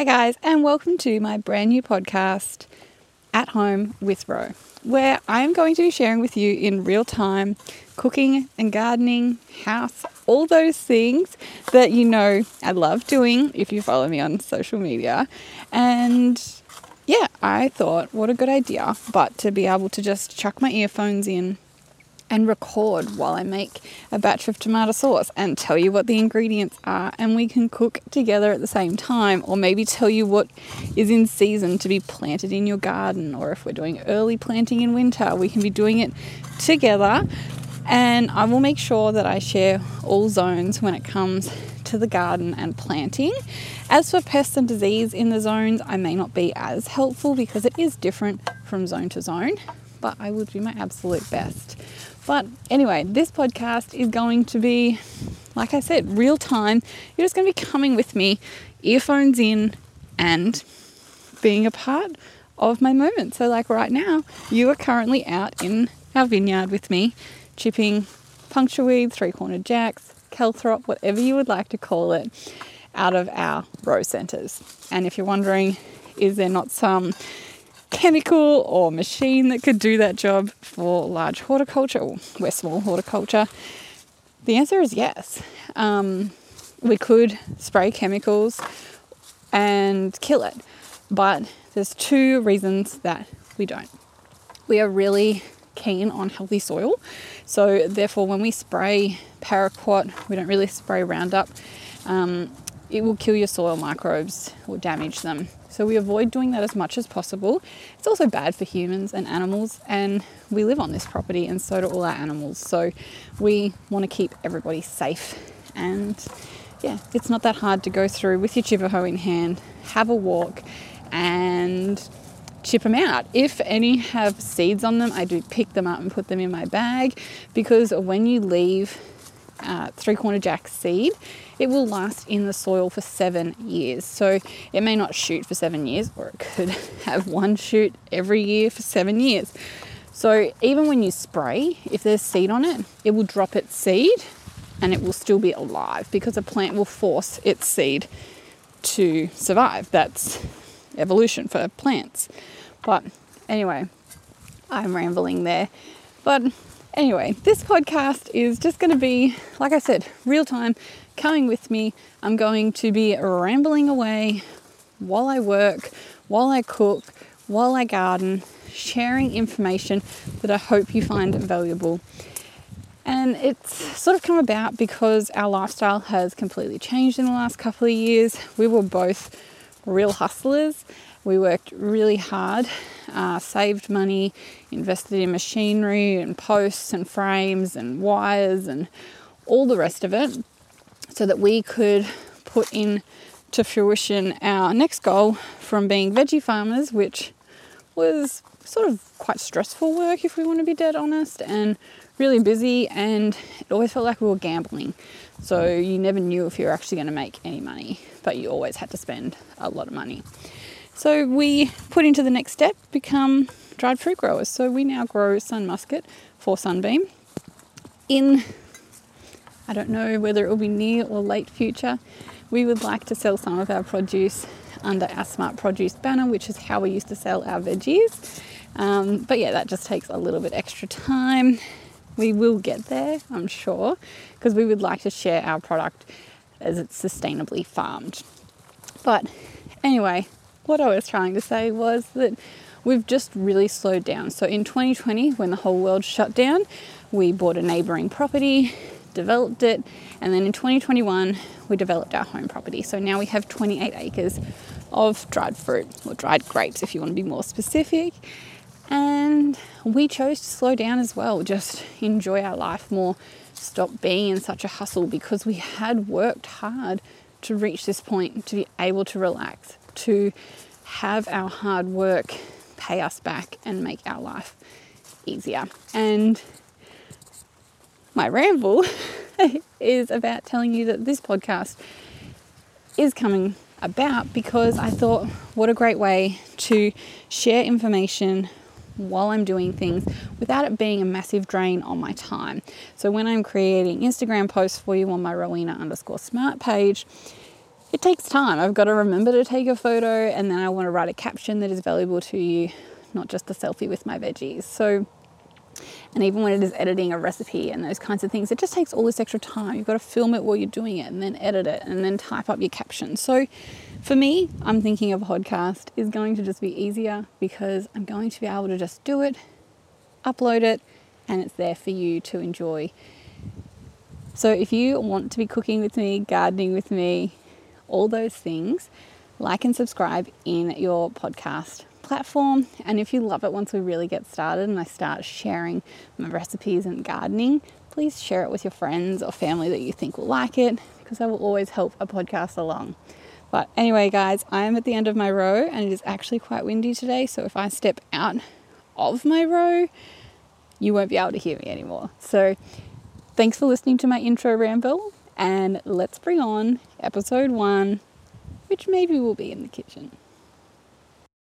Hi, guys, and welcome to my brand new podcast, At Home with Ro, where I am going to be sharing with you in real time cooking and gardening, house, all those things that you know I love doing if you follow me on social media. And yeah, I thought, what a good idea, but to be able to just chuck my earphones in and record while I make a batch of tomato sauce and tell you what the ingredients are, and we can cook together at the same time, or maybe tell you what is in season to be planted in your garden, or if we're doing early planting in winter, we can be doing it together. And I will make sure that I share all zones when it comes to the garden and planting. As for pests and disease in the zones, I may not be as helpful because it is different from zone to zone, but I will do my absolute best. But anyway, this podcast is going to be, like I said, real time. You're just going to be coming with me, earphones in, and being a part of my moment. So, like right now, you are currently out in our vineyard with me, chipping puncture weed, three cornered jacks, calthrop, whatever you would like to call it, out of our row centres. And if you're wondering, is there not some chemical or machine that could do that job for large horticulture or we're small horticulture? The answer is yes. Um, we could spray chemicals and kill it, but there's two reasons that we don't. We are really keen on healthy soil, so therefore, when we spray paraquat, we don't really spray Roundup. Um, it will kill your soil microbes or damage them. So we avoid doing that as much as possible. It's also bad for humans and animals, and we live on this property, and so do all our animals. So we want to keep everybody safe. And yeah, it's not that hard to go through with your chipper hoe in hand, have a walk, and chip them out. If any have seeds on them, I do pick them up and put them in my bag because when you leave uh, three corner jack seed, it will last in the soil for seven years. So it may not shoot for seven years, or it could have one shoot every year for seven years. So even when you spray, if there's seed on it, it will drop its seed and it will still be alive because a plant will force its seed to survive. That's evolution for plants. But anyway, I'm rambling there. But Anyway, this podcast is just going to be, like I said, real time, coming with me. I'm going to be rambling away while I work, while I cook, while I garden, sharing information that I hope you find valuable. And it's sort of come about because our lifestyle has completely changed in the last couple of years. We were both real hustlers. We worked really hard, uh, saved money, invested in machinery and posts and frames and wires and all the rest of it so that we could put in to fruition our next goal from being veggie farmers, which was sort of quite stressful work if we want to be dead honest and really busy and it always felt like we were gambling. So you never knew if you were actually going to make any money, but you always had to spend a lot of money. So we put into the next step, become dried fruit growers. So we now grow Sunmuscat for Sunbeam. In, I don't know whether it will be near or late future, we would like to sell some of our produce under our Smart Produce banner, which is how we used to sell our veggies. Um, but yeah, that just takes a little bit extra time. We will get there, I'm sure, because we would like to share our product as it's sustainably farmed. But anyway, what I was trying to say was that we've just really slowed down. So in 2020, when the whole world shut down, we bought a neighboring property, developed it, and then in 2021, we developed our home property. So now we have 28 acres of dried fruit, or dried grapes if you want to be more specific. And we chose to slow down as well, just enjoy our life more, stop being in such a hustle because we had worked hard to reach this point to be able to relax to have our hard work pay us back and make our life easier. And my ramble is about telling you that this podcast is coming about because I thought what a great way to share information while I'm doing things without it being a massive drain on my time. So when I'm creating Instagram posts for you on my Rowena underscore smart page, it takes time. I've got to remember to take a photo and then I want to write a caption that is valuable to you, not just a selfie with my veggies. So, and even when it is editing a recipe and those kinds of things, it just takes all this extra time. You've got to film it while you're doing it and then edit it and then type up your caption. So, for me, I'm thinking of a podcast is going to just be easier because I'm going to be able to just do it, upload it, and it's there for you to enjoy. So, if you want to be cooking with me, gardening with me, all those things, like and subscribe in your podcast platform. And if you love it once we really get started and I start sharing my recipes and gardening, please share it with your friends or family that you think will like it because that will always help a podcast along. But anyway, guys, I am at the end of my row and it is actually quite windy today. So if I step out of my row, you won't be able to hear me anymore. So thanks for listening to my intro ramble and let's bring on episode one, which maybe will be in the kitchen.